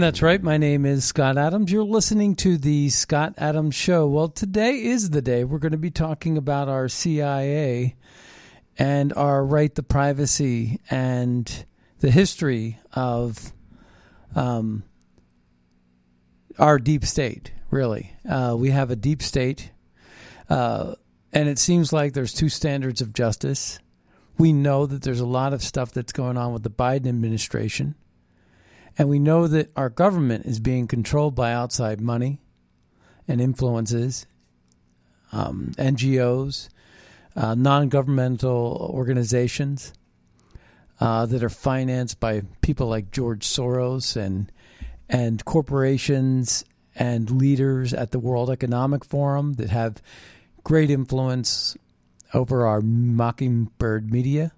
That's right. My name is Scott Adams. You're listening to the Scott Adams Show. Well, today is the day we're going to be talking about our CIA and our right to privacy and the history of um, our deep state, really. Uh, we have a deep state, uh, and it seems like there's two standards of justice. We know that there's a lot of stuff that's going on with the Biden administration. And we know that our government is being controlled by outside money and influences, um, NGOs, uh, non governmental organizations uh, that are financed by people like George Soros and, and corporations and leaders at the World Economic Forum that have great influence over our mockingbird media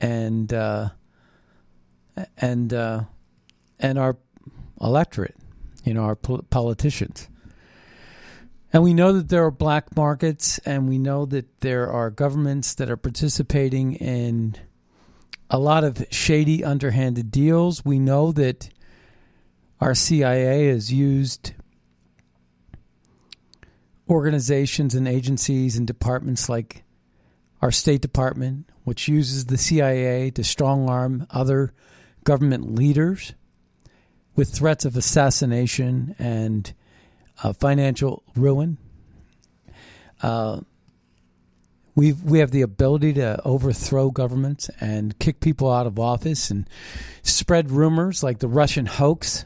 and uh, and uh, and our electorate, you know, our pol- politicians. And we know that there are black markets, and we know that there are governments that are participating in a lot of shady, underhanded deals. We know that our CIA has used organizations and agencies and departments like our State Department, which uses the CIA to strong arm other government leaders with threats of assassination and uh, financial ruin. Uh, we we have the ability to overthrow governments and kick people out of office and spread rumors like the Russian hoax.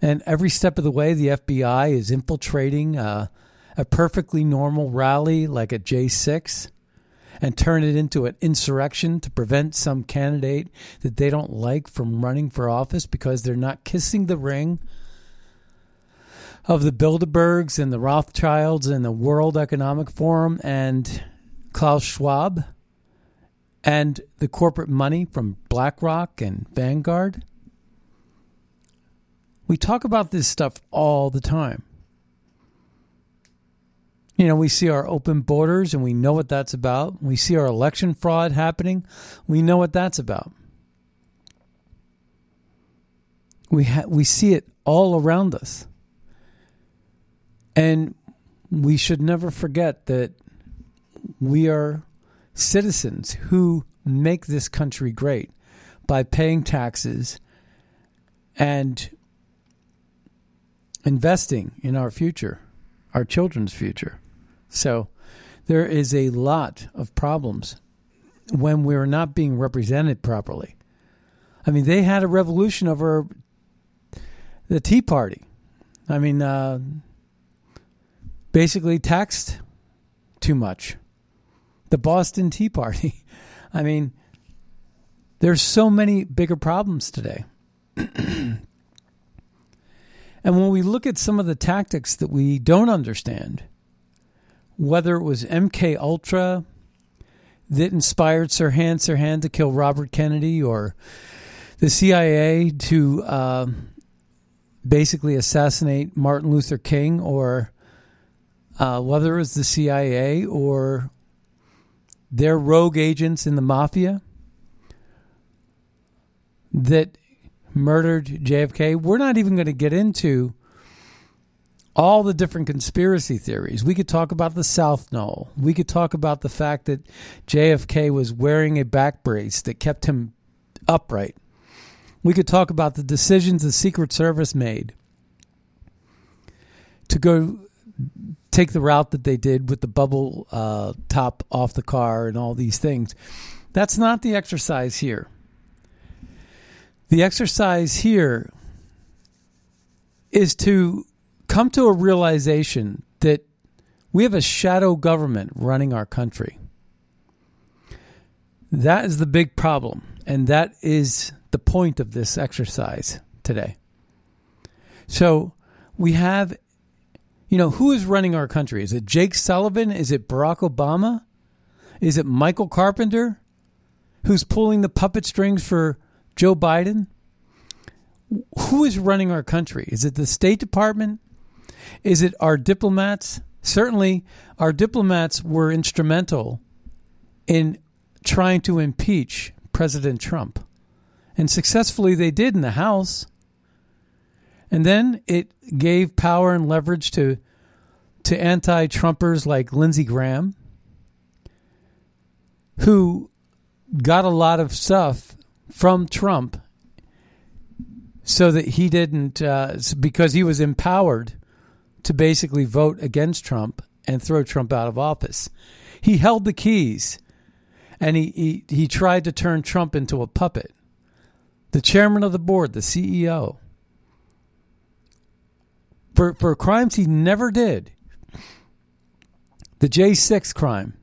And every step of the way, the FBI is infiltrating uh, a perfectly normal rally like a J6 and turn it into an insurrection to prevent some candidate that they don't like from running for office because they're not kissing the ring of the Bilderbergs and the Rothschilds and the World Economic Forum and Klaus Schwab and the corporate money from BlackRock and Vanguard. We talk about this stuff all the time. You know, we see our open borders and we know what that's about. We see our election fraud happening. We know what that's about. We ha- we see it all around us. And we should never forget that we are citizens who make this country great by paying taxes and investing in our future, our children's future. So there is a lot of problems when we're not being represented properly. I mean, they had a revolution over the Tea Party. I mean, uh, basically taxed too much. The Boston Tea Party. I mean, there's so many bigger problems today. and when we look at some of the tactics that we don't understand, whether it was MK Ultra, that inspired Sirhan Sirhan to kill Robert Kennedy or the CIA to uh, basically assassinate Martin Luther King or uh, whether it was the CIA or their rogue agents in the mafia that murdered JFK. We're not even going to get into all the different conspiracy theories. We could talk about the South Node. We could talk about the fact that JFK was wearing a back brace that kept him upright. We could talk about the decisions the Secret Service made to go take the route that they did with the bubble uh, top off the car and all these things. That's not the exercise here. The exercise here is to come to a realization that we have a shadow government running our country. That is the big problem. And that is the point of this exercise today. So we have, you know, who is running our country? Is it Jake Sullivan? Is it Barack Obama? Is it Michael Carpenter who's pulling the puppet strings for Joe Biden? Who is running our country? Is it the State Department? Is it our diplomats? Certainly, our diplomats were instrumental in trying to impeach President Trump. And successfully they did in the House. And then it gave power and leverage to to anti-Trumpers like Lindsey Graham, who got a lot of stuff from Trump so that he didn't, uh, because he was empowered to basically vote against Trump and throw Trump out of office. He held the keys and he, he, he tried to turn Trump into a puppet. The chairman of the board, the CEO, for, for crimes he never did. The J6 crime.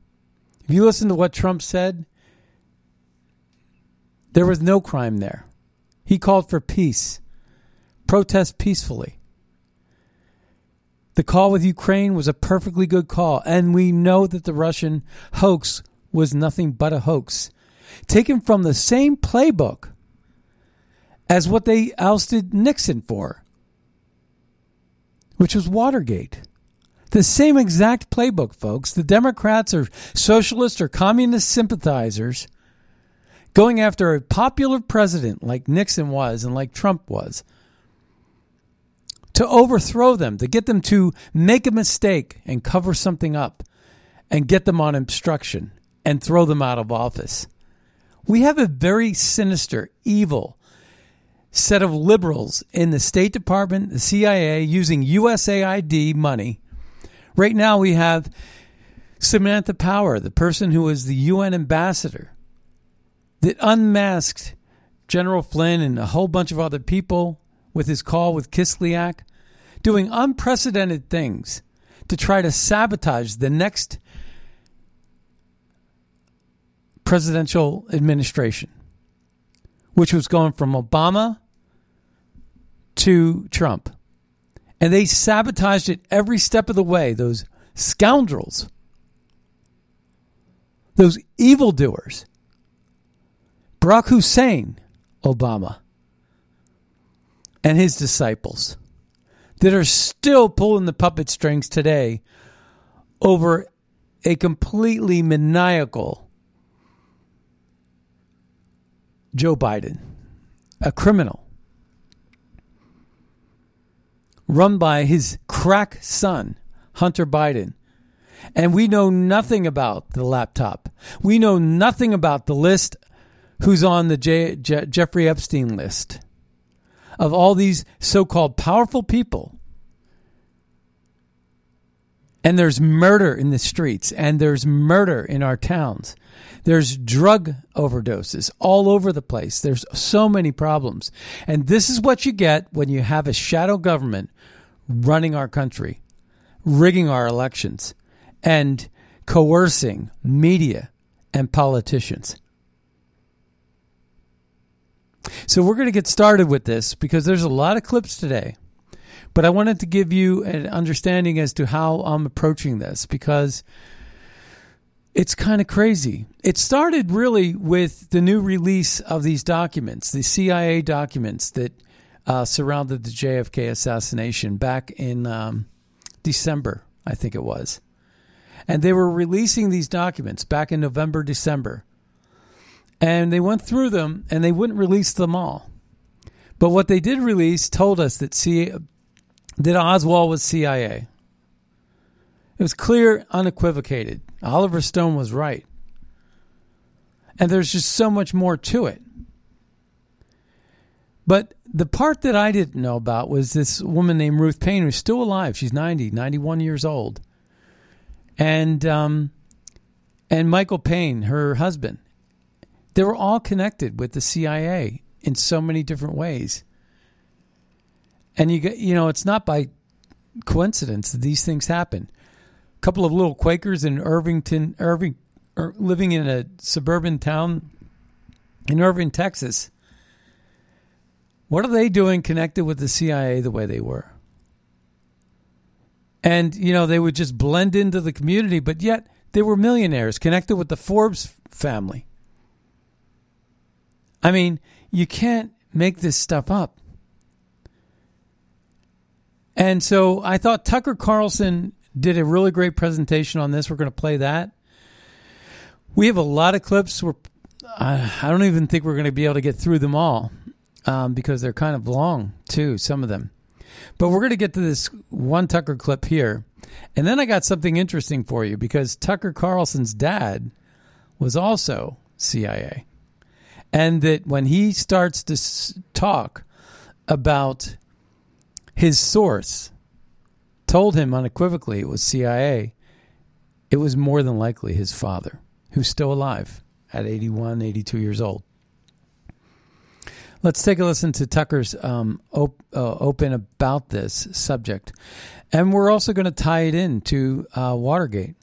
If you listen to what Trump said, there was no crime there. He called for peace, protest peacefully. The call with Ukraine was a perfectly good call, and we know that the Russian hoax was nothing but a hoax, taken from the same playbook as what they ousted Nixon for, which was Watergate. The same exact playbook, folks. The Democrats are socialist or communist sympathizers going after a popular president like Nixon was and like Trump was to overthrow them, to get them to make a mistake and cover something up and get them on obstruction and throw them out of office. We have a very sinister, evil set of liberals in the State Department, the CIA, using USAID money. Right now, we have Samantha Power, the person who was the UN ambassador, that unmasked General Flynn and a whole bunch of other people with his call with Kislyak doing unprecedented things to try to sabotage the next presidential administration, which was going from Obama to Trump. And they sabotaged it every step of the way, those scoundrels, those evildoers. Barack Hussein Obama and his disciples that are still pulling the puppet strings today over a completely maniacal Joe Biden, a criminal run by his crack son, Hunter Biden. And we know nothing about the laptop. We know nothing about the list who's on the J- J- Jeffrey Epstein list of all these so called powerful people. And there's murder in the streets, and there's murder in our towns. There's drug overdoses all over the place. There's so many problems. And this is what you get when you have a shadow government running our country, rigging our elections, and coercing media and politicians. So we're going to get started with this because there's a lot of clips today. But I wanted to give you an understanding as to how I'm approaching this because it's kind of crazy. It started really with the new release of these documents, the CIA documents that uh, surrounded the JFK assassination back in um, December, I think it was. And they were releasing these documents back in November, December. And they went through them and they wouldn't release them all. But what they did release told us that, C- that Oswald was CIA. It was clear, unequivocated. Oliver Stone was right. And there's just so much more to it. But the part that I didn't know about was this woman named Ruth Paine, who's still alive. She's 90, 91 years old. And, um, and Michael Paine, her husband. They were all connected with the CIA in so many different ways. And you get, you know, it's not by coincidence that these things happen A couple of little Quakers in Irvington, Irving, er, living in a suburban town in Irving, Texas. What are they doing connected with the CIA the way they were? And, you know, they would just blend into the community, but yet they were millionaires connected with the Forbes family. I mean, you can't make this stuff up. And so I thought Tucker Carlson did a really great presentation on this. We're going to play that. We have a lot of clips. We're, I, I don't even think we're going to be able to get through them all um, because they're kind of long, too, some of them. But we're going to get to this one Tucker clip here. And then I got something interesting for you because Tucker Carlson's dad was also CIA. And that when he starts to talk about his source, told him unequivocally it was CIA, it was more than likely his father, who's still alive at 81, 82 years old. Let's take a listen to Tucker's um, op- uh, open about this subject. And we're also going to tie it in to uh, Watergate.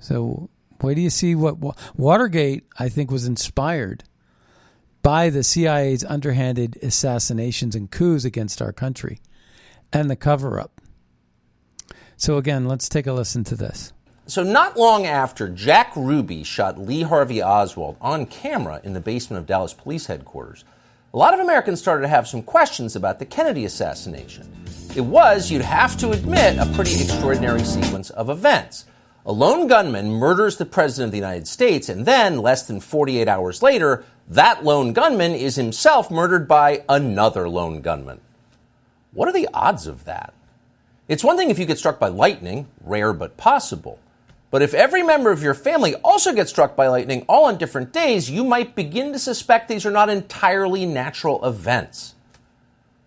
So, where do you see what Watergate, I think, was inspired by the CIA's underhanded assassinations and coups against our country and the cover up. So, again, let's take a listen to this. So, not long after Jack Ruby shot Lee Harvey Oswald on camera in the basement of Dallas police headquarters, a lot of Americans started to have some questions about the Kennedy assassination. It was, you'd have to admit, a pretty extraordinary sequence of events. A lone gunman murders the President of the United States, and then, less than 48 hours later, that lone gunman is himself murdered by another lone gunman. What are the odds of that? It's one thing if you get struck by lightning, rare but possible. But if every member of your family also gets struck by lightning all on different days, you might begin to suspect these are not entirely natural events.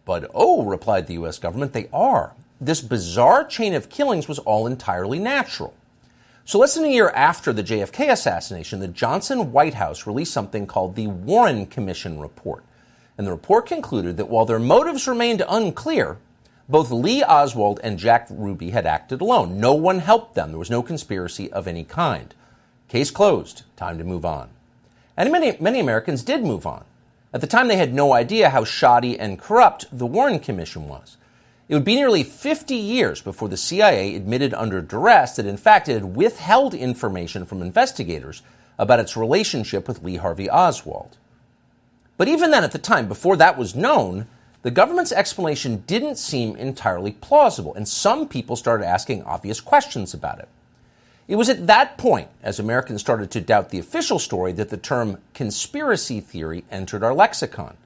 But oh, replied the US government, they are. This bizarre chain of killings was all entirely natural. So, less than a year after the JFK assassination, the Johnson White House released something called the Warren Commission Report. And the report concluded that while their motives remained unclear, both Lee Oswald and Jack Ruby had acted alone. No one helped them. There was no conspiracy of any kind. Case closed. Time to move on. And many, many Americans did move on. At the time, they had no idea how shoddy and corrupt the Warren Commission was. It would be nearly 50 years before the CIA admitted under duress that, in fact, it had withheld information from investigators about its relationship with Lee Harvey Oswald. But even then, at the time, before that was known, the government's explanation didn't seem entirely plausible, and some people started asking obvious questions about it. It was at that point, as Americans started to doubt the official story, that the term conspiracy theory entered our lexicon.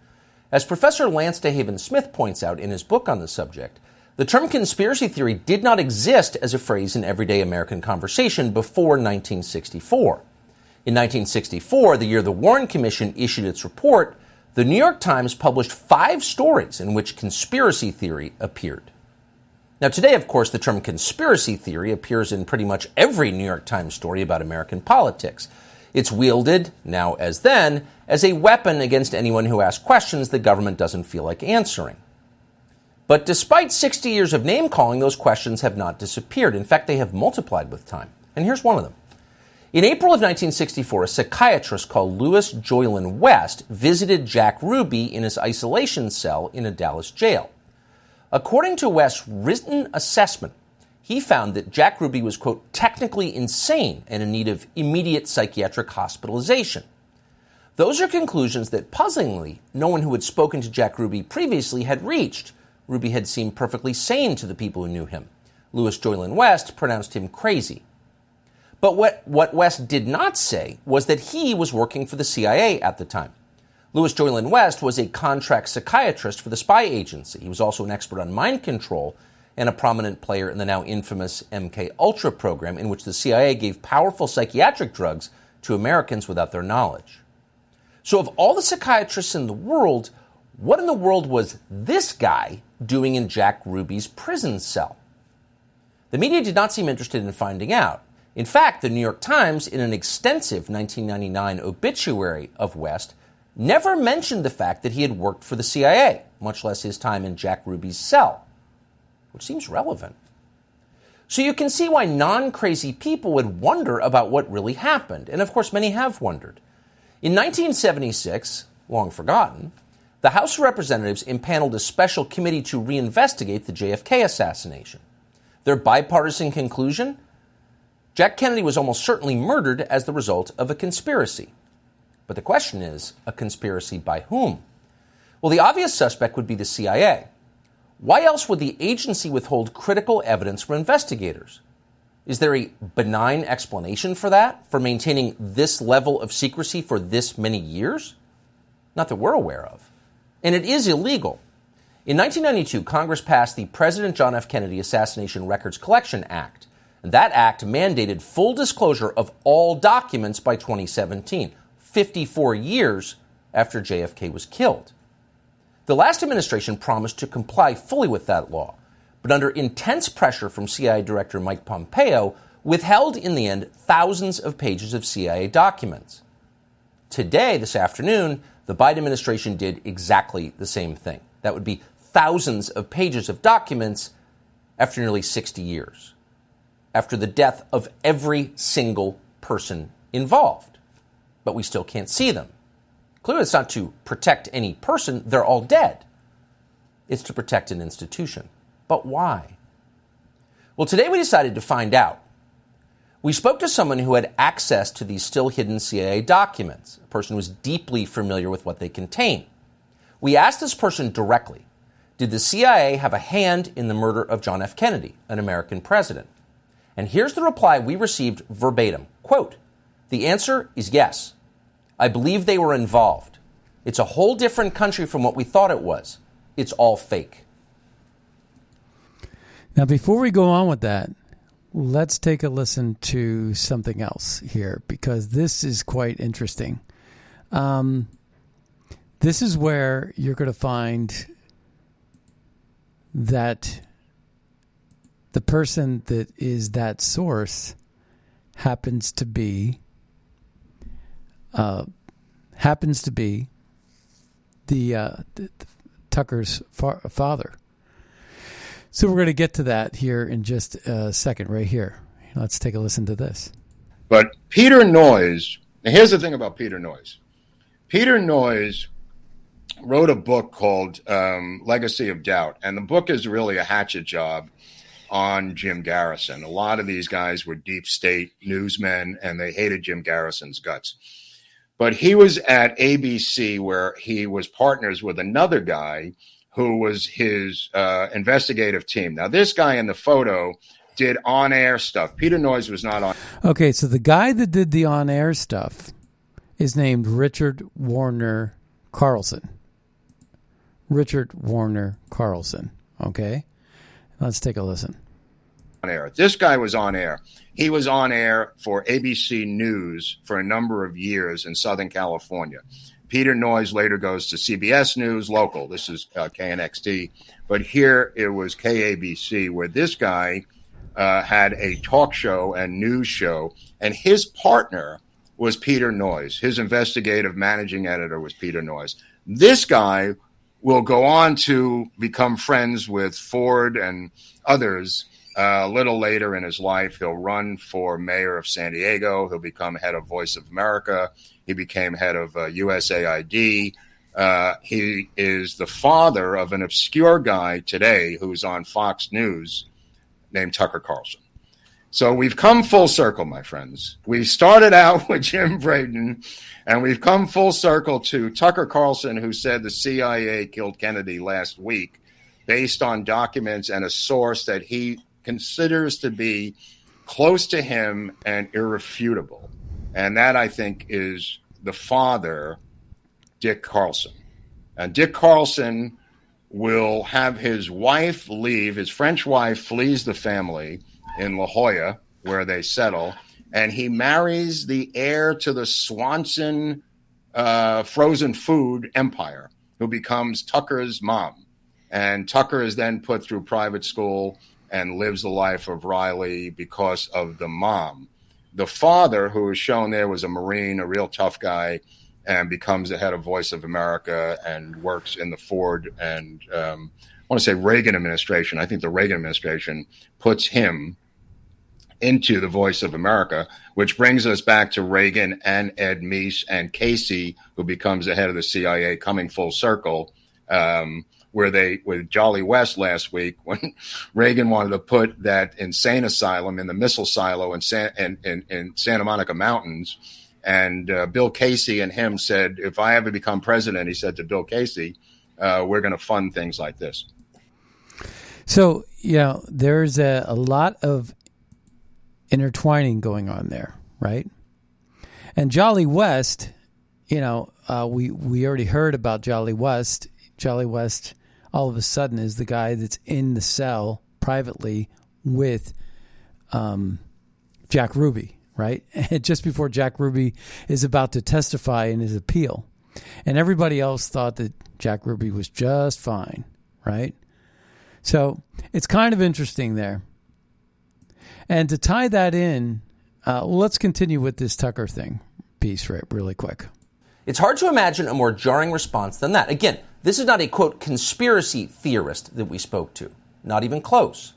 As Professor Lance DeHaven Smith points out in his book on the subject, the term conspiracy theory did not exist as a phrase in everyday American conversation before 1964. In 1964, the year the Warren Commission issued its report, the New York Times published five stories in which conspiracy theory appeared. Now, today, of course, the term conspiracy theory appears in pretty much every New York Times story about American politics. It's wielded, now as then, as a weapon against anyone who asks questions the government doesn't feel like answering. But despite 60 years of name calling, those questions have not disappeared. In fact, they have multiplied with time. And here's one of them. In April of 1964, a psychiatrist called Louis Jolyon West visited Jack Ruby in his isolation cell in a Dallas jail. According to West's written assessment, he found that Jack Ruby was, quote, technically insane and in need of immediate psychiatric hospitalization. Those are conclusions that, puzzlingly, no one who had spoken to Jack Ruby previously had reached. Ruby had seemed perfectly sane to the people who knew him. Louis Jolyon West pronounced him crazy. But what, what West did not say was that he was working for the CIA at the time. Louis Jolyon West was a contract psychiatrist for the spy agency. He was also an expert on mind control and a prominent player in the now infamous MK Ultra program in which the CIA gave powerful psychiatric drugs to Americans without their knowledge. So of all the psychiatrists in the world, what in the world was this guy doing in Jack Ruby's prison cell? The media did not seem interested in finding out. In fact, the New York Times, in an extensive 1999 obituary of West, never mentioned the fact that he had worked for the CIA, much less his time in Jack Ruby's cell, which seems relevant. So you can see why non crazy people would wonder about what really happened, and of course, many have wondered. In 1976, long forgotten, the House of Representatives impaneled a special committee to reinvestigate the JFK assassination. Their bipartisan conclusion? Jack Kennedy was almost certainly murdered as the result of a conspiracy. But the question is a conspiracy by whom? Well, the obvious suspect would be the CIA. Why else would the agency withhold critical evidence from investigators? Is there a benign explanation for that, for maintaining this level of secrecy for this many years? Not that we're aware of. And it is illegal. In 1992, Congress passed the President John F. Kennedy Assassination Records Collection Act. And that act mandated full disclosure of all documents by 2017. 54 years after JFK was killed. The last administration promised to comply fully with that law, but under intense pressure from CIA Director Mike Pompeo, withheld in the end thousands of pages of CIA documents. Today, this afternoon, the Biden administration did exactly the same thing. That would be thousands of pages of documents after nearly 60 years, after the death of every single person involved but we still can't see them. Clearly, it's not to protect any person, they're all dead. It's to protect an institution. But why? Well, today we decided to find out. We spoke to someone who had access to these still hidden CIA documents, a person who was deeply familiar with what they contain. We asked this person directly Did the CIA have a hand in the murder of John F. Kennedy, an American president? And here's the reply we received verbatim Quote, The answer is yes. I believe they were involved. It's a whole different country from what we thought it was. It's all fake. Now, before we go on with that, let's take a listen to something else here because this is quite interesting. Um, this is where you're going to find that the person that is that source happens to be uh, happens to be the, uh, the Tucker's fa- father. So we're going to get to that here in just a second, right here. Let's take a listen to this. But Peter Noyes, here's the thing about Peter Noyes. Peter Noyes wrote a book called um, Legacy of Doubt, and the book is really a hatchet job on Jim Garrison. A lot of these guys were deep state newsmen, and they hated Jim Garrison's guts. But he was at ABC where he was partners with another guy who was his uh, investigative team. Now, this guy in the photo did on air stuff. Peter Noyes was not on. Okay, so the guy that did the on air stuff is named Richard Warner Carlson. Richard Warner Carlson. Okay, let's take a listen. On air. This guy was on air. He was on air for ABC News for a number of years in Southern California. Peter Noyes later goes to CBS News local. This is uh, KNXT. But here it was KABC, where this guy uh, had a talk show and news show, and his partner was Peter Noyes. His investigative managing editor was Peter Noyes. This guy will go on to become friends with Ford and others a little later in his life, he'll run for mayor of San Diego. He'll become head of Voice of America. He became head of uh, USAID. Uh, he is the father of an obscure guy today who's on Fox News named Tucker Carlson. So we've come full circle, my friends. We started out with Jim Braden, and we've come full circle to Tucker Carlson, who said the CIA killed Kennedy last week based on documents and a source that he considers to be close to him and irrefutable. And that, I think, is the father, Dick Carlson. And Dick Carlson will have his wife leave, his French wife flees the family in La Jolla, where they settle, and he marries the heir to the Swanson uh, frozen food empire, who becomes Tucker's mom. And Tucker is then put through private school and lives the life of Riley because of the mom. The father, who is shown there, was a Marine, a real tough guy, and becomes the head of Voice of America and works in the Ford and um, I want to say Reagan administration. I think the Reagan administration puts him into the Voice of America, which brings us back to Reagan and Ed Meese and Casey, who becomes the head of the CIA, coming full circle. Um, where they with Jolly West last week when Reagan wanted to put that insane asylum in the missile silo in, San, in, in, in Santa Monica Mountains. And uh, Bill Casey and him said, if I ever become president, he said to Bill Casey, uh, we're going to fund things like this. So, yeah, you know, there's a, a lot of intertwining going on there, right? And Jolly West, you know, uh, we we already heard about Jolly West. Jolly West, all of a sudden, is the guy that's in the cell privately with um, Jack Ruby, right? Just before Jack Ruby is about to testify in his appeal, and everybody else thought that Jack Ruby was just fine, right? So it's kind of interesting there. And to tie that in, uh, let's continue with this Tucker thing piece right, really quick. It's hard to imagine a more jarring response than that. Again, this is not a quote conspiracy theorist that we spoke to, not even close.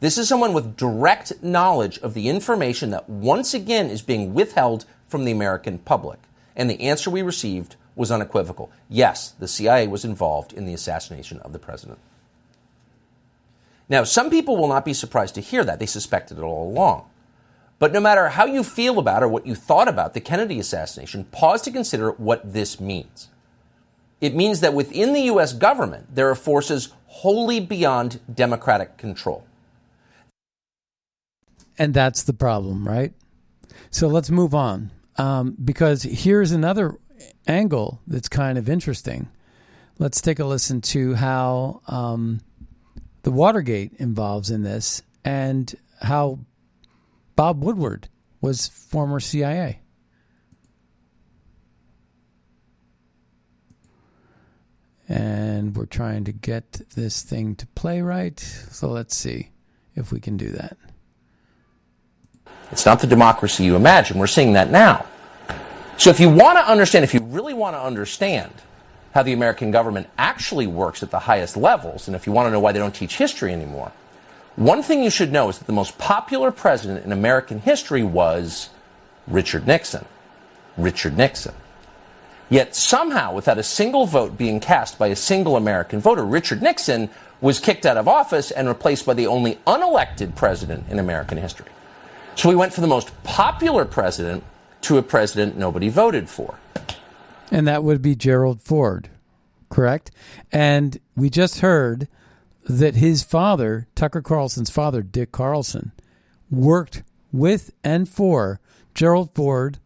This is someone with direct knowledge of the information that once again is being withheld from the American public. And the answer we received was unequivocal. Yes, the CIA was involved in the assassination of the president. Now, some people will not be surprised to hear that. They suspected it all along. But no matter how you feel about or what you thought about the Kennedy assassination, pause to consider what this means. It means that within the U.S. government, there are forces wholly beyond democratic control. And that's the problem, right? So let's move on. Um, because here's another angle that's kind of interesting. Let's take a listen to how um, the Watergate involves in this and how Bob Woodward was former CIA. And we're trying to get this thing to play right. So let's see if we can do that. It's not the democracy you imagine. We're seeing that now. So if you want to understand, if you really want to understand how the American government actually works at the highest levels, and if you want to know why they don't teach history anymore, one thing you should know is that the most popular president in American history was Richard Nixon. Richard Nixon. Yet somehow, without a single vote being cast by a single American voter, Richard Nixon was kicked out of office and replaced by the only unelected president in American history. So we went from the most popular president to a president nobody voted for and that would be Gerald Ford, correct? And we just heard that his father, Tucker Carlson's father, Dick Carlson, worked with and for Gerald Ford,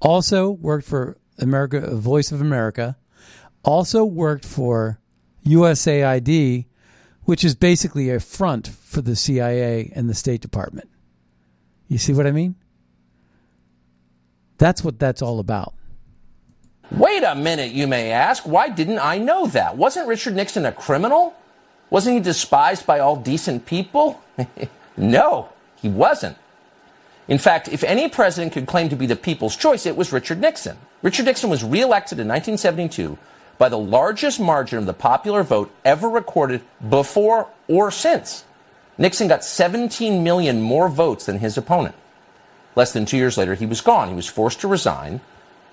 also worked for America, Voice of America, also worked for USAID, which is basically a front for the CIA and the State Department. You see what I mean? That's what that's all about. Wait a minute, you may ask. Why didn't I know that? Wasn't Richard Nixon a criminal? Wasn't he despised by all decent people? no, he wasn't. In fact, if any president could claim to be the people's choice, it was Richard Nixon. Richard Nixon was reelected in 1972 by the largest margin of the popular vote ever recorded before or since. Nixon got 17 million more votes than his opponent. Less than two years later, he was gone. He was forced to resign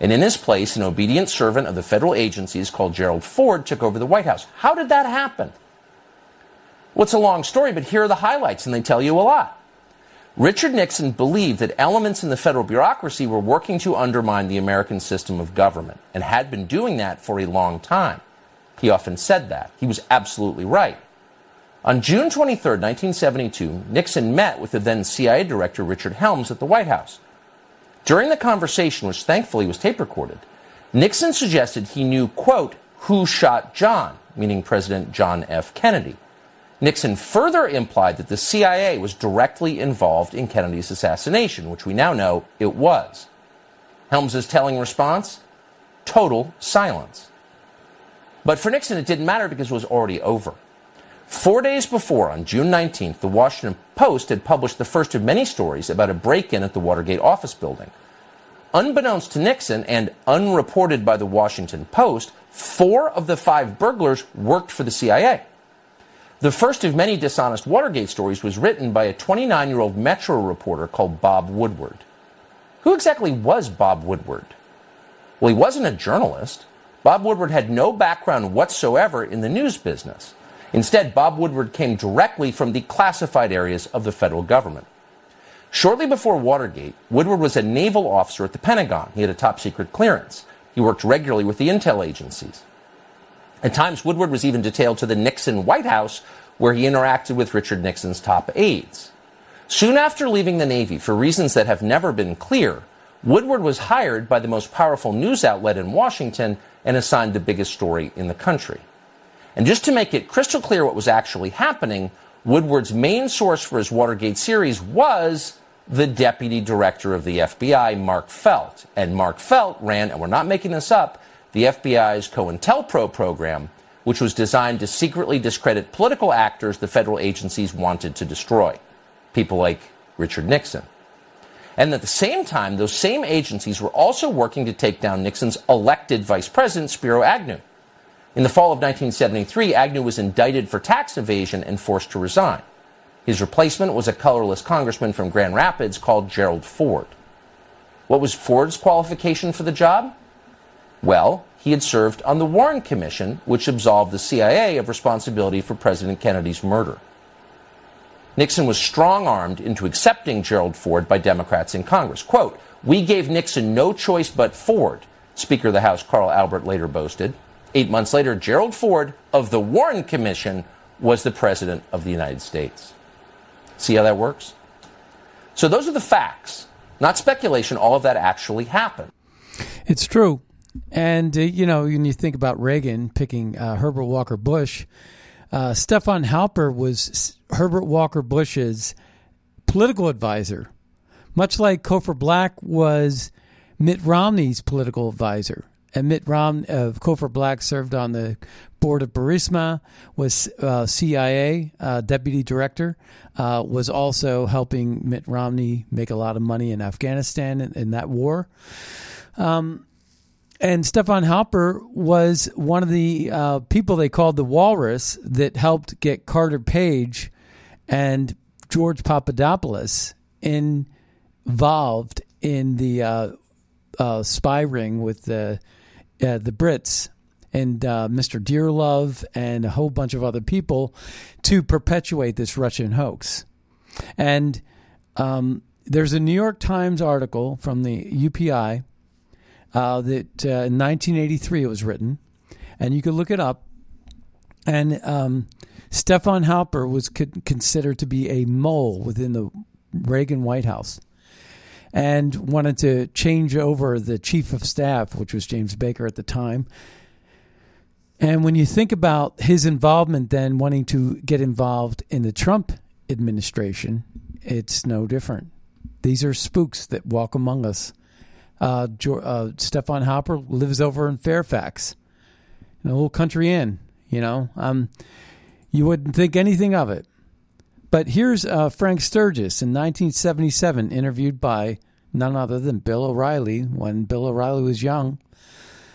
and in his place, an obedient servant of the federal agencies called Gerald Ford took over the White House. How did that happen? Well, it's a long story, but here are the highlights, and they tell you a lot. Richard Nixon believed that elements in the federal bureaucracy were working to undermine the American system of government and had been doing that for a long time. He often said that. He was absolutely right. On June 23, 1972, Nixon met with the then CIA Director Richard Helms at the White House. During the conversation, which thankfully was tape recorded, Nixon suggested he knew, quote, who shot John, meaning President John F. Kennedy. Nixon further implied that the CIA was directly involved in Kennedy's assassination, which we now know it was. Helms's telling response? Total silence. But for Nixon, it didn't matter because it was already over. Four days before, on June 19th, the Washington Post had published the first of many stories about a break in at the Watergate office building. Unbeknownst to Nixon and unreported by the Washington Post, four of the five burglars worked for the CIA. The first of many dishonest Watergate stories was written by a 29 year old Metro reporter called Bob Woodward. Who exactly was Bob Woodward? Well, he wasn't a journalist. Bob Woodward had no background whatsoever in the news business. Instead, Bob Woodward came directly from the classified areas of the federal government. Shortly before Watergate, Woodward was a naval officer at the Pentagon. He had a top secret clearance. He worked regularly with the intel agencies. At times, Woodward was even detailed to the Nixon White House, where he interacted with Richard Nixon's top aides. Soon after leaving the Navy, for reasons that have never been clear, Woodward was hired by the most powerful news outlet in Washington and assigned the biggest story in the country. And just to make it crystal clear what was actually happening, Woodward's main source for his Watergate series was the deputy director of the FBI, Mark Felt. And Mark Felt ran, and we're not making this up, the FBI's COINTELPRO program, which was designed to secretly discredit political actors the federal agencies wanted to destroy, people like Richard Nixon. And at the same time, those same agencies were also working to take down Nixon's elected vice president, Spiro Agnew. In the fall of 1973, Agnew was indicted for tax evasion and forced to resign. His replacement was a colorless congressman from Grand Rapids called Gerald Ford. What was Ford's qualification for the job? Well, he had served on the Warren Commission, which absolved the CIA of responsibility for President Kennedy's murder. Nixon was strong armed into accepting Gerald Ford by Democrats in Congress. Quote, We gave Nixon no choice but Ford, Speaker of the House Carl Albert later boasted. Eight months later, Gerald Ford of the Warren Commission was the President of the United States. See how that works? So those are the facts, not speculation. All of that actually happened. It's true. And, uh, you know, when you think about Reagan picking uh, Herbert Walker Bush, uh, Stefan Halper was Herbert Walker Bush's political advisor, much like Cofer Black was Mitt Romney's political advisor and Mitt Romney of Cofer Black served on the board of Burisma, was uh, CIA uh, deputy director, uh, was also helping Mitt Romney make a lot of money in Afghanistan in, in that war. Um, and Stefan Halper was one of the uh, people they called the Walrus that helped get Carter Page and George Papadopoulos involved in the uh, uh, spy ring with the uh, the Brits and uh, Mr. Dearlove and a whole bunch of other people to perpetuate this Russian hoax. And um, there's a New York Times article from the UPI uh, that uh, in 1983 it was written, and you could look it up. And um, Stefan Halper was considered to be a mole within the Reagan White House and wanted to change over the chief of staff, which was James Baker at the time. And when you think about his involvement, then wanting to get involved in the Trump administration, it's no different. These are spooks that walk among us. Uh, uh, Stefan Halper lives over in Fairfax, in a little country inn. You know, um, you wouldn't think anything of it. But here's uh, Frank Sturgis in 1977, interviewed by none other than Bill O'Reilly when Bill O'Reilly was young.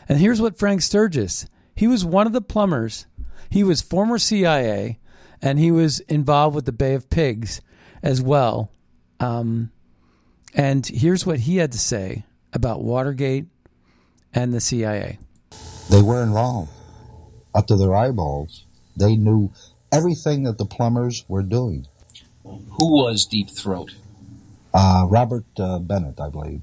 And here's what Frank Sturgis he was one of the plumbers. He was former CIA, and he was involved with the Bay of Pigs as well. Um, and here's what he had to say about Watergate and the CIA. They were involved up to their eyeballs. They knew everything that the plumbers were doing. Who was Deep Throat? Uh, Robert uh, Bennett, I believe.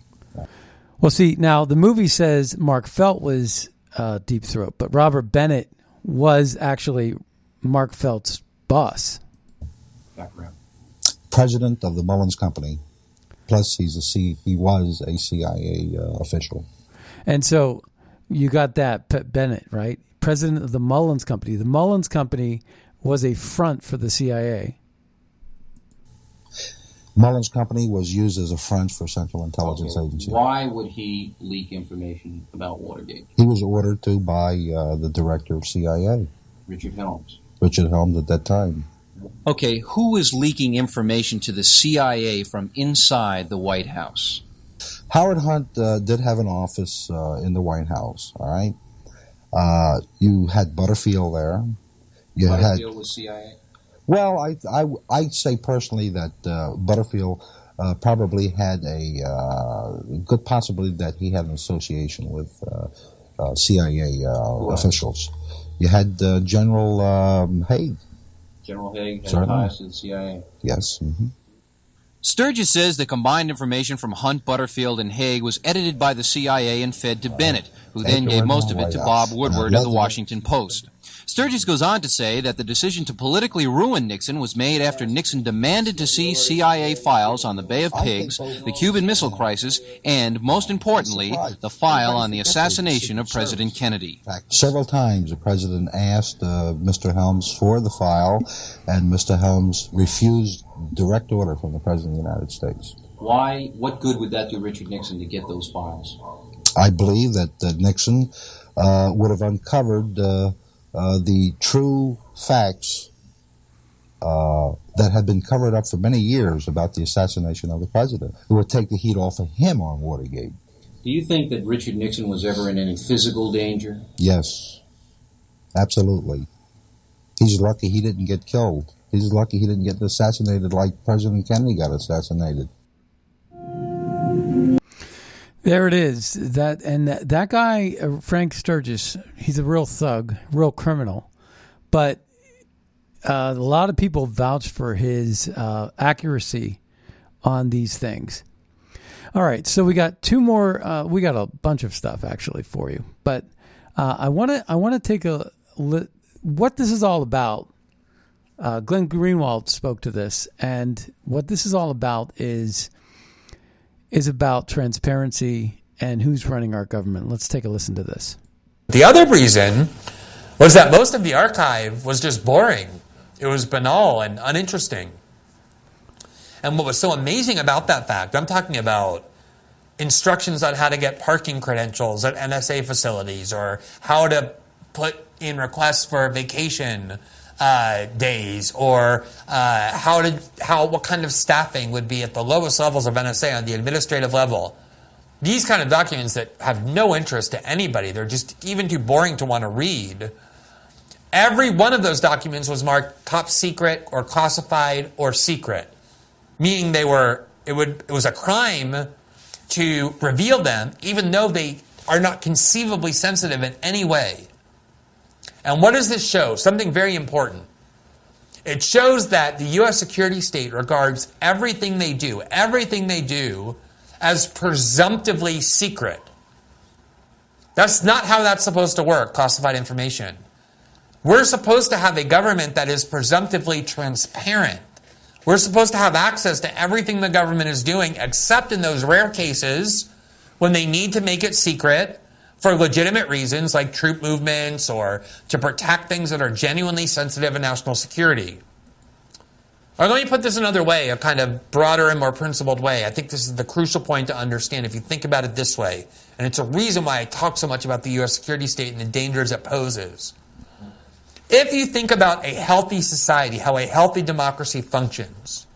Well, see, now the movie says Mark Felt was uh, Deep Throat, but Robert Bennett was actually Mark Felt's boss. Background. President of the Mullins Company. Plus, he's a C. He was a CIA uh, official. And so you got that P- Bennett, right? President of the Mullins Company. The Mullins Company was a front for the CIA. Mullins Company was used as a front for Central Intelligence Okay, Agency. Why would he leak information about Watergate? He was ordered to by uh, the director of CIA, Richard Helms. Richard Helms, at that time. Okay, who is leaking information to the CIA from inside the White House? Howard Hunt uh, did have an office uh, in the White House. All right, uh, you had Butterfield there. You had Butterfield was CIA. well, I I I'd say personally that uh, Butterfield uh, probably had a uh, good possibility that he had an association with uh, uh, CIA uh, officials. You had uh, General um, Haig. General Haig had Certainly. ties to the CIA. Yes. hmm Sturgis says the combined information from Hunt, Butterfield, and Haig was edited by the CIA and fed to Bennett, who then gave most of it to Bob Woodward of the Washington Post. Sturgis goes on to say that the decision to politically ruin Nixon was made after Nixon demanded to see CIA files on the Bay of Pigs, the Cuban Missile Crisis, and, most importantly, the file on the assassination of President Kennedy. In fact, several times the president asked uh, Mr. Helms for the file, and Mr. Helms refused direct order from the president of the United States. Why? What good would that do Richard Nixon to get those files? I believe that uh, Nixon uh, would have uncovered uh, uh, the true facts uh, that had been covered up for many years about the assassination of the president. It would take the heat off of him on Watergate. Do you think that Richard Nixon was ever in any physical danger? Yes, absolutely. He's lucky he didn't get killed. He's lucky he didn't get assassinated like President Kennedy got assassinated. There it is. That and that, that guy, uh, Frank Sturgis, he's a real thug, real criminal. But uh, a lot of people vouch for his uh, accuracy on these things. All right, so we got two more. Uh, we got a bunch of stuff actually for you, but uh, I want to I want to take a li- what this is all about. Uh, Glenn Greenwald spoke to this, and what this is all about is is about transparency and who's running our government. Let's take a listen to this. The other reason was that most of the archive was just boring. It was banal and uninteresting. And what was so amazing about that fact, I'm talking about instructions on how to get parking credentials at NSA facilities or how to put in requests for vacation uh, days or uh, how to how what kind of staffing would be at the lowest levels of NSA on the administrative level. These kind of documents that have no interest to anybody, they're just even too boring to want to read. Every one of those documents was marked top secret or classified or secret, meaning they were it would it was a crime to reveal them, even though they are not conceivably sensitive in any way. And what does this show? Something very important. It shows that the U.S. security state regards everything they do, everything they do, as presumptively secret. That's not how that's supposed to work, classified information. We're supposed to have a government that is presumptively transparent. We're supposed to have access to everything the government is doing, except in those rare cases when they need to make it secret for legitimate reasons like troop movements or to protect things that are genuinely sensitive in national security. Or let me put this another way, a kind of broader and more principled way. I think this is the crucial point to understand if you think about it this way. And it's a reason why I talk so much about the U.S. security state and the dangers it poses. If you think about a healthy society, how a healthy democracy functions,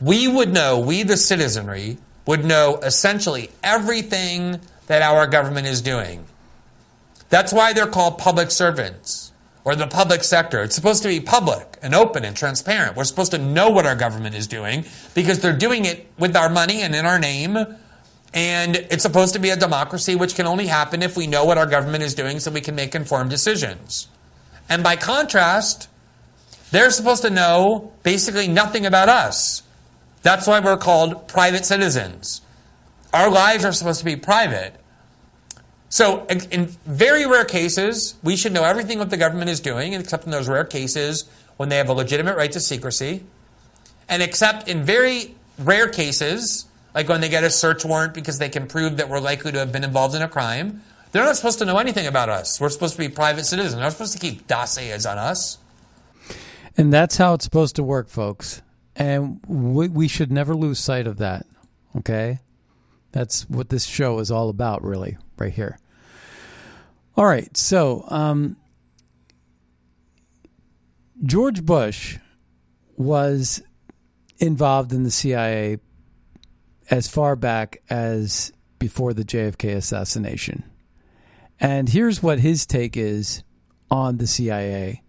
we would know, we the citizenry, would know essentially everything that our government is doing. That's why they're called public servants or the public sector. It's supposed to be public and open and transparent. We're supposed to know what our government is doing because they're doing it with our money and in our name. And it's supposed to be a democracy, which can only happen if we know what our government is doing so we can make informed decisions. And by contrast, They're supposed to know basically nothing about us. That's why we're called private citizens. Our lives are supposed to be private. So, in very rare cases, we should know everything what the government is doing, except in those rare cases when they have a legitimate right to secrecy. And except in very rare cases, like when they get a search warrant because they can prove that we're likely to have been involved in a crime, they're not supposed to know anything about us. We're supposed to be private citizens. They're not supposed to keep dossiers on us. And that's how it's supposed to work, folks. And we, we should never lose sight of that. Okay? That's what this show is all about, really, right here. All right. So, um, George Bush was involved in the CIA as far back as before the JFK assassination. And here's what his take is on the CIA.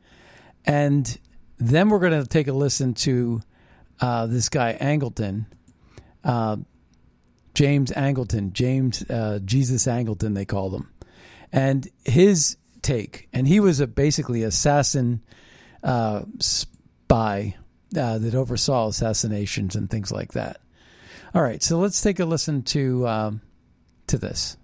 And then we're going to take a listen to uh, this guy, Angleton, uh, James Angleton, James uh, Jesus Angleton, they call him. And his take, and he was a basically assassin uh, spy uh, that oversaw assassinations and things like that. All right, so let's take a listen to um, to this.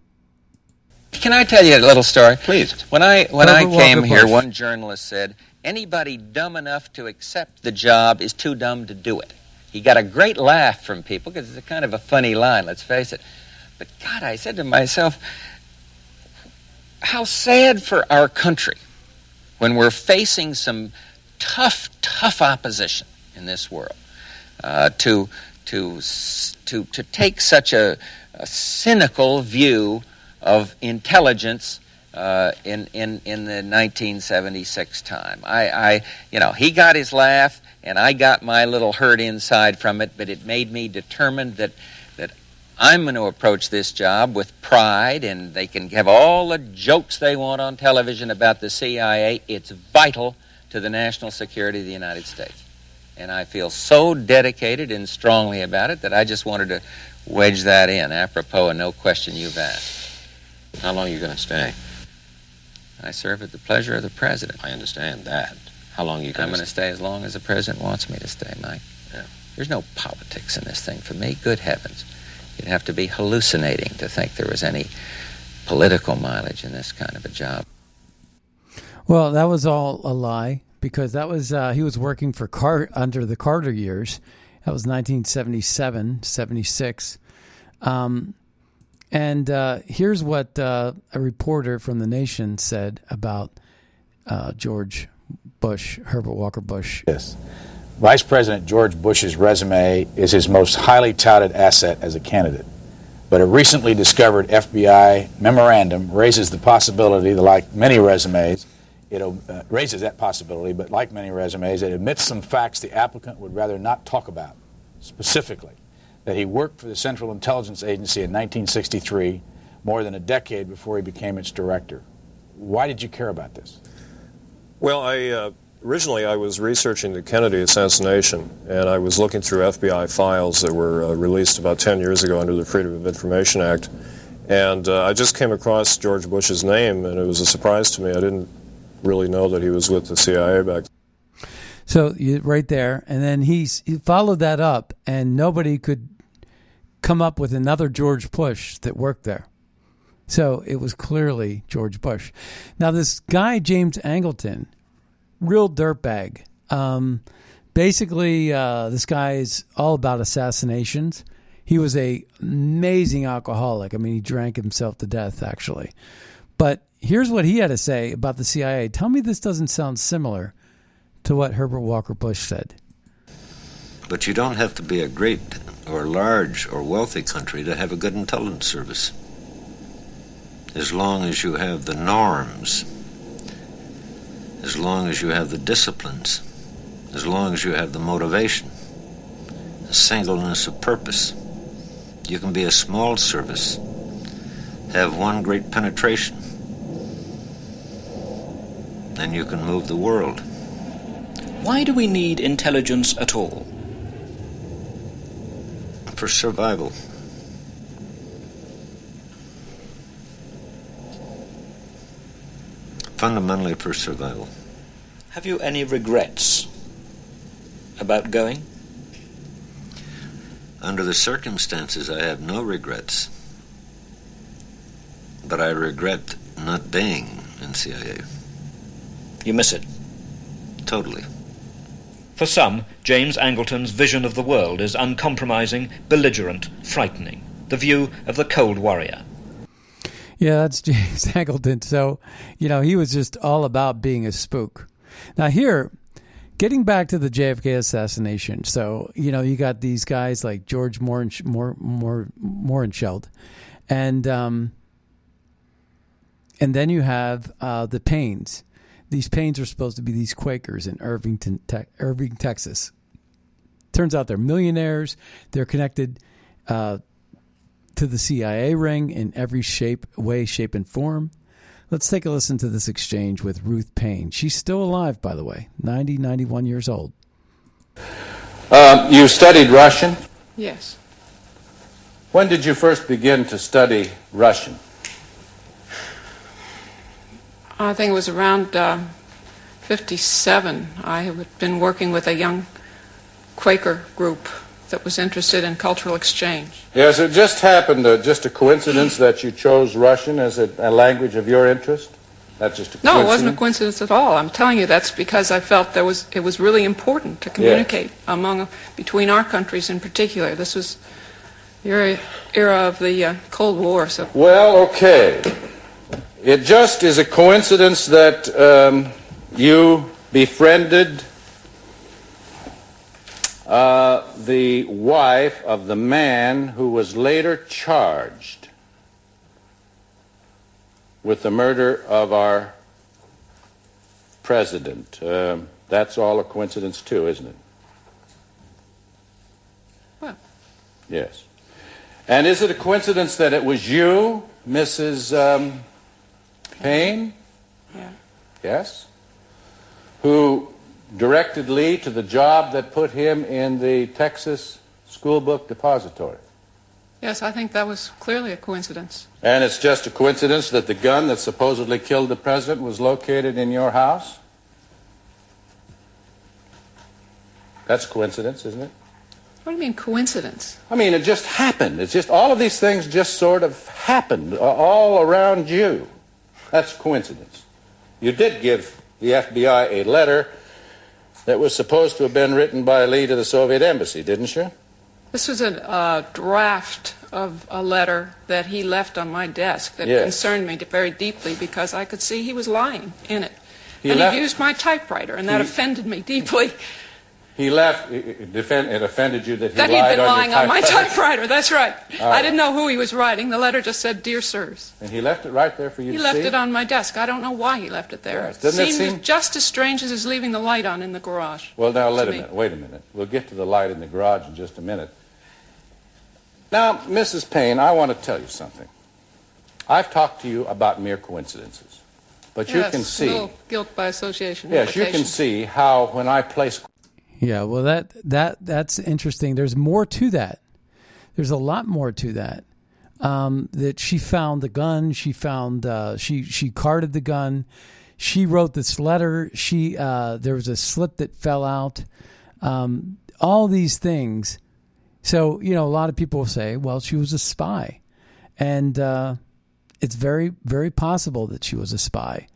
Can I tell you a little story? Please. When I when Herbert I came Walker here, Bush. one journalist said, "Anybody dumb enough to accept the job is too dumb to do it." He got a great laugh from people because it's a kind of a funny line. Let's face it. But God, I said to myself, how sad for our country when we're facing some tough, tough opposition in this world uh, to to to to take such a, a cynical view of intelligence uh, in, in, in the 1976 time. I, I, you know, he got his laugh, and I got my little hurt inside from it, but it made me determined that, that I'm going to approach this job with pride, and they can have all the jokes they want on television about the CIA. It's vital to the national security of the United States. And I feel so dedicated and strongly about it that I just wanted to wedge that in, apropos of no question you've asked. How long are you going to stay? I serve at the pleasure of the president. I understand that. How long are you going to stay? I'm going to stay as long as the president wants me to stay, Mike. Yeah. There's no politics in this thing for me. Good heavens. You'd have to be hallucinating to think there was any political mileage in this kind of a job. Well, that was all a lie because that was uh, he was working for Car- under the Carter years. That was 1977, 76. Um, and uh, here's what uh, a reporter from The Nation said about uh, George Bush, Herbert Walker Bush. Yes. Vice President George Bush's resume is his most highly touted asset as a candidate. But a recently discovered FBI memorandum raises the possibility that, like many resumes, it uh, raises that possibility, but like many resumes, it admits some facts the applicant would rather not talk about. Specifically, that he worked for the Central Intelligence Agency in 1963, more than a decade before he became its director. Why did you care about this? Well, I uh, originally I was researching the Kennedy assassination, and I was looking through FBI files that were uh, released about 10 years ago under the Freedom of Information Act, and uh, I just came across George Bush's name, and it was a surprise to me. I didn't really know that he was with the CIA back. then. So you, right there, and then he's, he followed that up, and nobody could come up with another George Bush that worked there. So it was clearly George Bush. Now this guy James Angleton, real dirtbag. Um, basically, uh, this guy is all about assassinations. He was a amazing alcoholic. I mean, he drank himself to death actually. But here's what he had to say about the CIA. Tell me this doesn't sound similar to what Herbert Walker Bush said. But you don't have to be a great or large or wealthy country to have a good intelligence service. As long as you have the norms, as long as you have the disciplines, as long as you have the motivation, the singleness of purpose, you can be a small service, have one great penetration, then you can move the world. Why do we need intelligence at all? For survival. Fundamentally for survival. Have you any regrets about going? Under the circumstances, I have no regrets. But I regret not being in CIA. You miss it? Totally. For some, James Angleton's vision of the world is uncompromising, belligerent, frightening. The view of the cold warrior. Yeah, that's James Angleton. So, you know, he was just all about being a spook. Now, here, getting back to the JFK assassination. So, you know, you got these guys like George Morensch, Mor, Mor, Mohrenschildt, and um, and then you have uh, the Paines. These Paines are supposed to be these Quakers in Irvington, te- Irving, Texas. Turns out they're millionaires. They're connected uh, to the CIA ring in every shape, way, shape, and form. Let's take a listen to this exchange with Ruth Paine. She's still alive, by the way, 90, 91 years old. Uh, you studied Russian? Yes. When did you first begin to study Russian? I think it was around uh, 57. I had been working with a young Quaker group that was interested in cultural exchange. Yes, it just happened, uh, just a coincidence that you chose Russian as a, a language of your interest? That's just a No, it wasn't a coincidence at all. I'm telling you that's because I felt there was it was really important to communicate among between our countries in particular. This was the era, era of the uh, Cold War, so Well, okay. It just is a coincidence that um, you befriended uh, the wife of the man who was later charged with the murder of our president. Um, that's all a coincidence, too, isn't it? Well. Yes. And is it a coincidence that it was you, Mrs. Um, Paine? Yeah. Yes? Who directed Lee to the job that put him in the Texas School Book Depository. yes, I think that was clearly a coincidence. And it's just a coincidence that the gun that supposedly killed the president was located in your house? That's coincidence, isn't it? What do you mean coincidence? I mean, it just happened. It's just all of these things just sort of happened all around you. That's coincidence. You did give the FBI a letter that was supposed to have been written by Lee to the Soviet embassy, didn't you? This was a uh, draft of a letter that he left on my desk that Yes. concerned me very deeply because I could see he was lying in it. He and left- he used my typewriter, and that He- offended me deeply. He left. It, it defend, it offended you that he that he'd lied been on lying on my typewriter. That's right. All I didn't know who he was writing. The letter just said, "Dear sirs." And he left it right there for you to see. He to left see. it on my desk. I don't know why he left it there. Yes, doesn't it Seemed seem- just as strange as his leaving the light on in the garage. Well, now, let a me. minute. Wait a minute. We'll get to the light in the garage in just a minute. Now, Mrs. Paine, I want to tell you something. I've talked to you about mere coincidences, but you can a see. little guilt by association. Yes, you can see how when I place Yeah, well that that that's interesting. There's more to that. There's a lot more to that. Um, that she found the gun. She found uh, she she carded the gun. She wrote this letter. She uh, there was a slip that fell out. Um, all these things. So you know, a lot of people say, well, she was a spy, and uh, it's very very possible that she was a spy.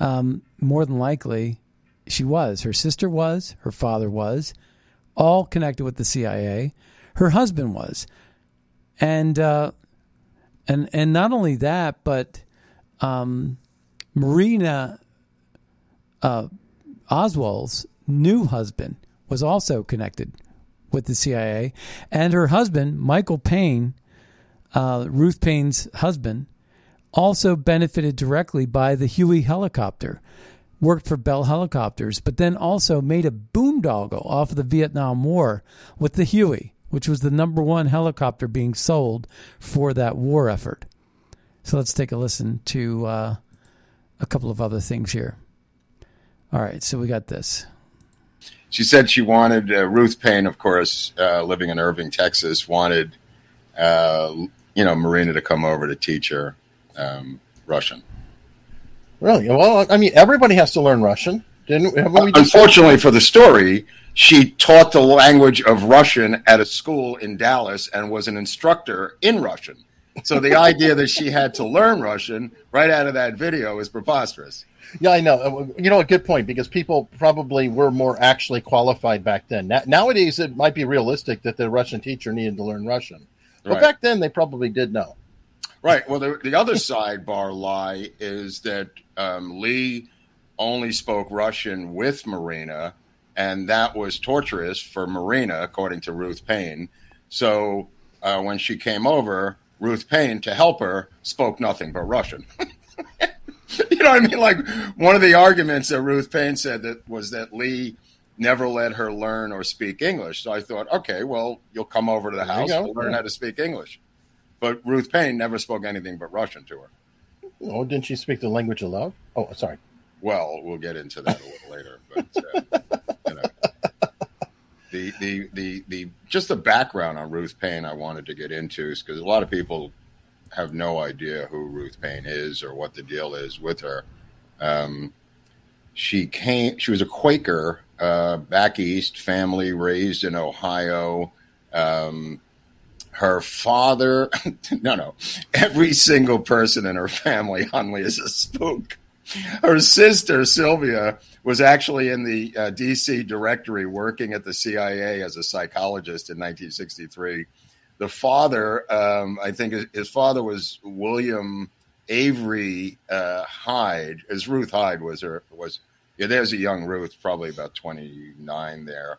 Um, more than likely, she was. Her sister was. Her father was. All connected with the CIA. Her husband was, and uh, and and not only that, but um, Marina uh, Oswald's new husband was also connected with the CIA, and her husband, Michael Paine, uh, Ruth Paine's husband, also benefited directly by the Huey helicopter. Worked for Bell Helicopters, but then also made a boondoggle off of the Vietnam War with the Huey, which was the number one helicopter being sold for that war effort. So let's take a listen to uh, a couple of other things here. All right, so we got this. She said she wanted uh, Ruth Paine, of course, uh, living in Irving, Texas, wanted uh, you know Marina to come over to teach her um, Russian. Really? Well, I mean, everybody has to learn Russian. Didn't we Unfortunately for the story, she taught the language of Russian at a school in Dallas and was an instructor in Russian. So the idea that she had to learn Russian right out of that video is preposterous. Yeah, I know. You know, a good point because people probably were more actually qualified back then. Na- Nowadays, it might be realistic that the Russian teacher needed to learn Russian, but Right. back then they probably did know. Right. Well, the, the other sidebar lie is that um, Lee only spoke Russian with Marina, and that was torturous for Marina, according to Ruth Paine. So uh, when she came over, Ruth Paine, to help her, spoke nothing but Russian. you know what I mean? Like one of the arguments that Ruth Paine said that was that Lee never let her learn or speak English. So I thought, okay, well, you'll come over to the There house and learn Yeah. how to speak English. But Ruth Paine never spoke anything but Russian to her. Oh, didn't she speak the language of love? Oh, sorry. Well, we'll get into that a little later, but uh, you know, the, the the the just the background on Ruth Paine I wanted to get into because a lot of people have no idea who Ruth Paine is or what the deal is with her. Um, she came. She was a Quaker uh, back east, family raised in Ohio. Um, her father, no, no, every single person in her family, Hunley, is a spook. Her sister, Sylvia, was actually in the uh, DC directory working at the CIA as a psychologist in 1963. The father, um, I think his- father was William Avery uh, Hyde, as Ruth Hyde was her, was, yeah, there's a young Ruth, probably about 29 there.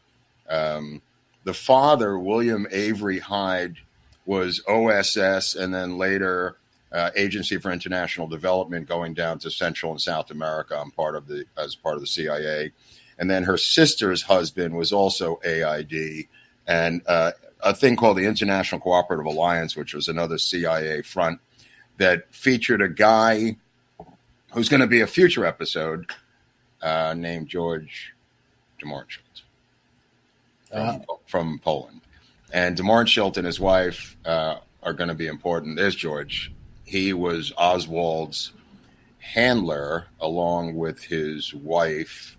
Um, the father, William Avery Hyde, was OSS and then later uh, Agency for International Development, going down to Central and South America. I'm part of the as part of the CIA, and then her sister's husband was also AID, and uh, a thing called the International Cooperative Alliance, which was another CIA front that featured a guy who's going to be a future episode uh, named George de Mohrenschildt from, from Poland. And de Mohrenschildt and his wife uh, are going to be important. There's George. He was Oswald's handler along with his wife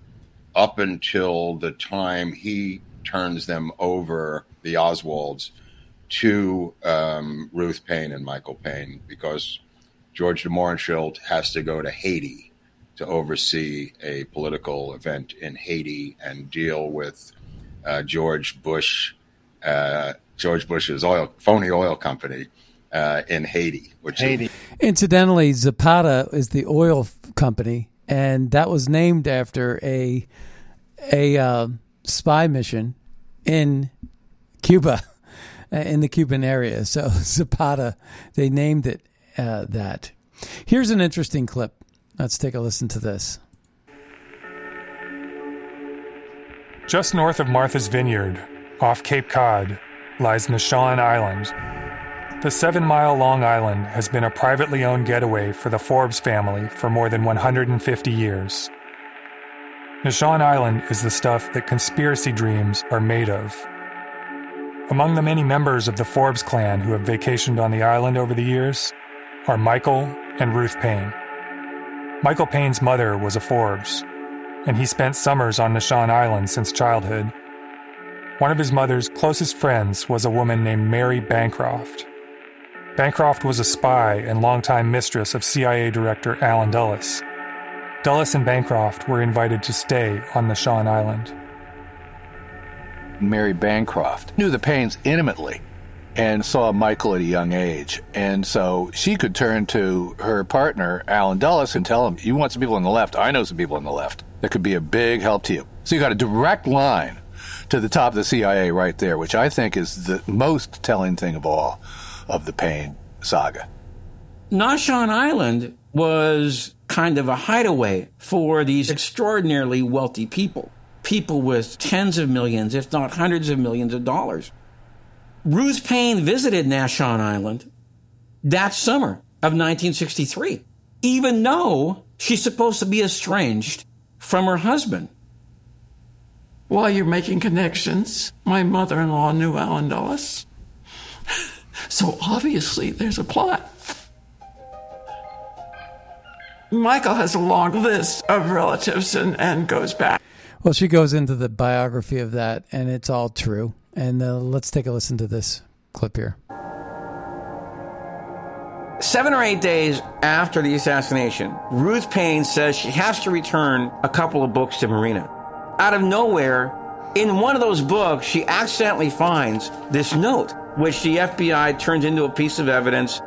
up until the time he turns them over, the Oswalds, to um, Ruth Paine and Michael Paine because George de has to go to Haiti to oversee a political event in Haiti and deal with uh, George Bush, uh, George Bush's oil phony oil company uh, in Haiti, which Haiti. Incidentally, Zapata is the oil company, and that was named after a a uh, spy mission in Cuba, uh, in the Cuban area. So Zapata, they named it uh, that. Here's an interesting clip. Let's take a listen to this. Just north of Martha's Vineyard, off Cape Cod, lies Naushon Island. The seven mile long island has been a privately owned getaway for the Forbes family for more than 150 years. Naushon Island is the stuff that conspiracy dreams are made of. Among the many members of the Forbes clan who have vacationed on the island over the years are Michael and Ruth Paine. Michael Paine's mother was a Forbes, and he spent summers on Naushon Island since childhood. One of his mother's closest friends was a woman named Mary Bancroft. Bancroft was a spy and longtime mistress of CIA Director Alan Dulles. Dulles and Bancroft were invited to stay on Naushon Island. Mary Bancroft knew the Paines intimately and saw Michael at a young age. And so she could turn to her partner, Alan Dulles, and tell him, You want some people on the left? I know some people on the left that could be a big help to you. So you got a direct line to the top of the CIA right there, which I think is the most telling thing of all of the Paine saga. Naushon Island was kind of a hideaway for these extraordinarily wealthy people, people with tens of millions, if not hundreds of millions of dollars. Ruth Paine visited Naushon Island that summer of 1963, even though she's supposed to be estranged from her husband. While you're making connections, my mother in law knew Alan Dulles. So obviously there's a plot. Michael has a long list of relatives and, and goes back. Well, she goes into the biography of that, and it's all true. And uh, let's take a listen to this clip here. Seven or eight days after the assassination, Ruth Paine says she has to return a couple of books to Marina. Out of nowhere, in one of those books, she accidentally finds this note, which the FBI turns into a piece of evidence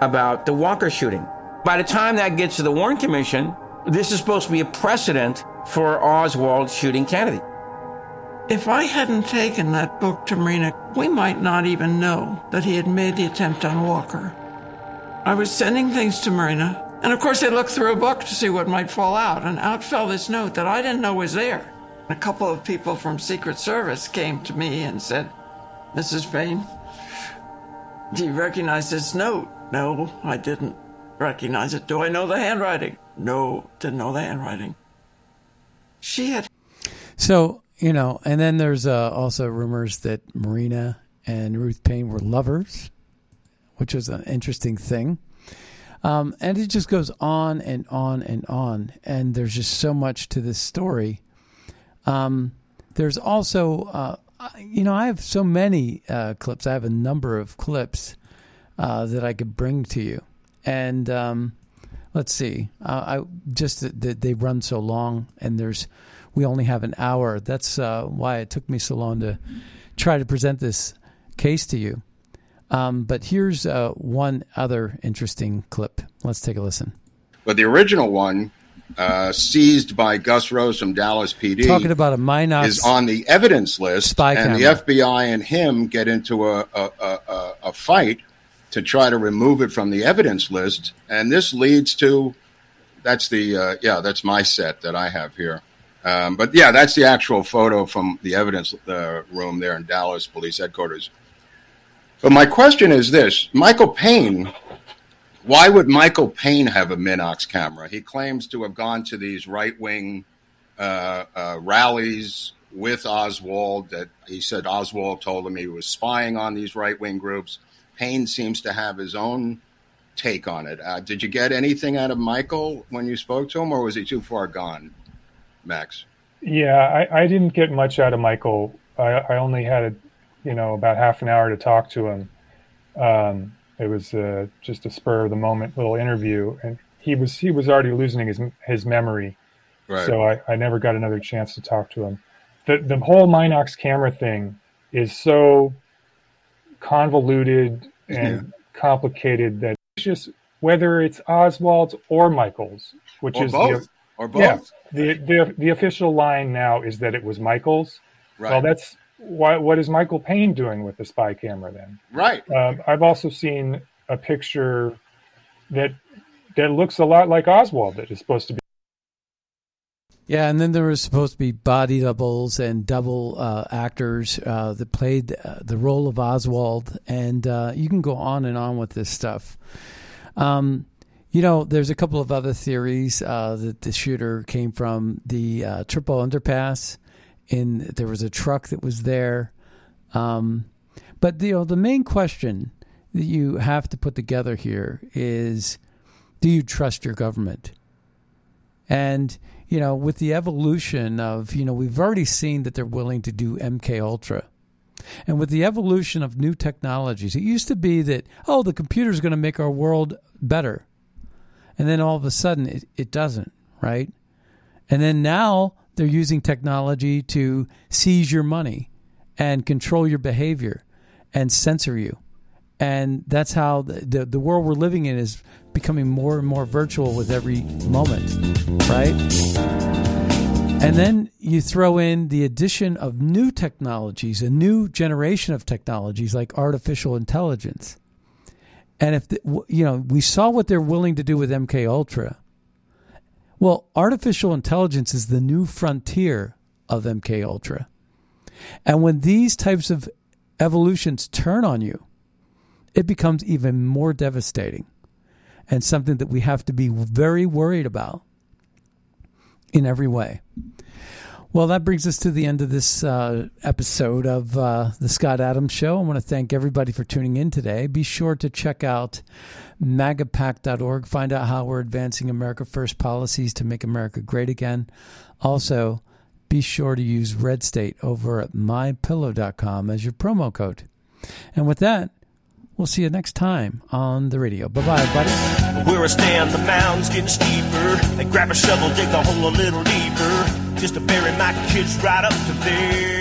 about the Walker shooting. By the time that gets to the Warren Commission, this is supposed to be a precedent for Oswald shooting Kennedy. If I hadn't taken that book to Marina, we might not even know that he had made the attempt on Walker. I was sending things to Marina, and of course I looked through a book to see what might fall out, and out fell this note that I didn't know was there. A couple of people from Secret Service came to me and said, Mrs. Paine, do you recognize this note? No, I didn't recognize it. Do I know the handwriting? No, didn't know the handwriting. She had. So, you know, and then there's uh, also rumors that Marina and Ruth Paine were lovers, which was an interesting thing. Um, and it just goes on and on and on. And there's just so much to this story. Um, there's also, uh, you know, I have so many uh, clips. I have a number of clips uh, that I could bring to you. And um, let's see, uh, I just that they run so long, and there's we only have an hour. That's uh, why it took me so long to try to present this case to you. Um, but here's uh, one other interesting clip. Let's take a listen. But the original one, uh, seized by Gus Rose from Dallas PD, Talking about a Minox is on the evidence list, spy and camera. the FBI and him get into a, a, a, a, fight to try to remove it from the evidence list, and this leads to that's the uh, yeah that's my set that I have here. Um, but yeah, that's the actual photo from the evidence uh, room there in Dallas Police Headquarters. But my question is this: Michael Paine. Why would Michael Paine have a Minox camera? He claims to have gone to these right wing uh, uh, rallies with Oswald. That he said Oswald told him he was spying on these right wing groups. Paine seems to have his own take on it. Uh, did you get anything out of Michael when you spoke to him, or was he too far gone, Max? Yeah, I, I didn't get much out of Michael. I, I only had, a, you know, about half an hour to talk to him. Um, it was uh, just a spur of the moment little interview, and he was he was already losing his his memory, Right. so I, I never got another chance to talk to him. The the whole Minox camera thing is so convoluted and complicated that it's just whether it's Oswald's or Michael's, which Or is both. the, Or Yeah, the, the the official line now is that it was Michael's. Right. Well, that's why. What is Michael Paine doing with the spy camera then? Right. Um, I've also seen a picture that that looks a lot like Oswald. That is supposed to be. Yeah, and then there was supposed to be body doubles and double uh, actors uh, that played uh, the role of Oswald, and uh, you can go on and on with this stuff. Um, you know, there's a couple of other theories uh, that the shooter came from the uh, triple underpass. In there was a truck that was there, um, but you know the main question that you have to put together here is: Do you trust your government? And you know, with the evolution of, you know, we've already seen that they're willing to do MK Ultra. And with the evolution of new technologies, it used to be that, oh, the computer's going to make our world better. And then all of a sudden it, it doesn't, right? And then now they're using technology to seize your money and control your behavior and censor you. And that's how the, the, the world we're living in is becoming more and more virtual with every moment, right? And then you throw in the addition of new technologies, a new generation of technologies like artificial intelligence. And if the, you know, we saw what they're willing to do with MK Ultra. Well, artificial intelligence is the new frontier of MK Ultra. And when these types of evolutions turn on you, it becomes even more devastating and something that we have to be very worried about in every way. Well, that brings us to the end of this uh, episode of uh, the Scott Adams Show. I want to thank everybody for tuning in today. Be sure to check out magapack.org. Find out how we're advancing America First policies to make America great again. Also, be sure to use Red State over at mypillow.com as your promo code. And with that, we'll see you next time on the radio. Bye bye, buddy. Where I stand, the mound's getting steeper. I grab a shovel, dig a hole a little deeper, just to bury my kids right up to there.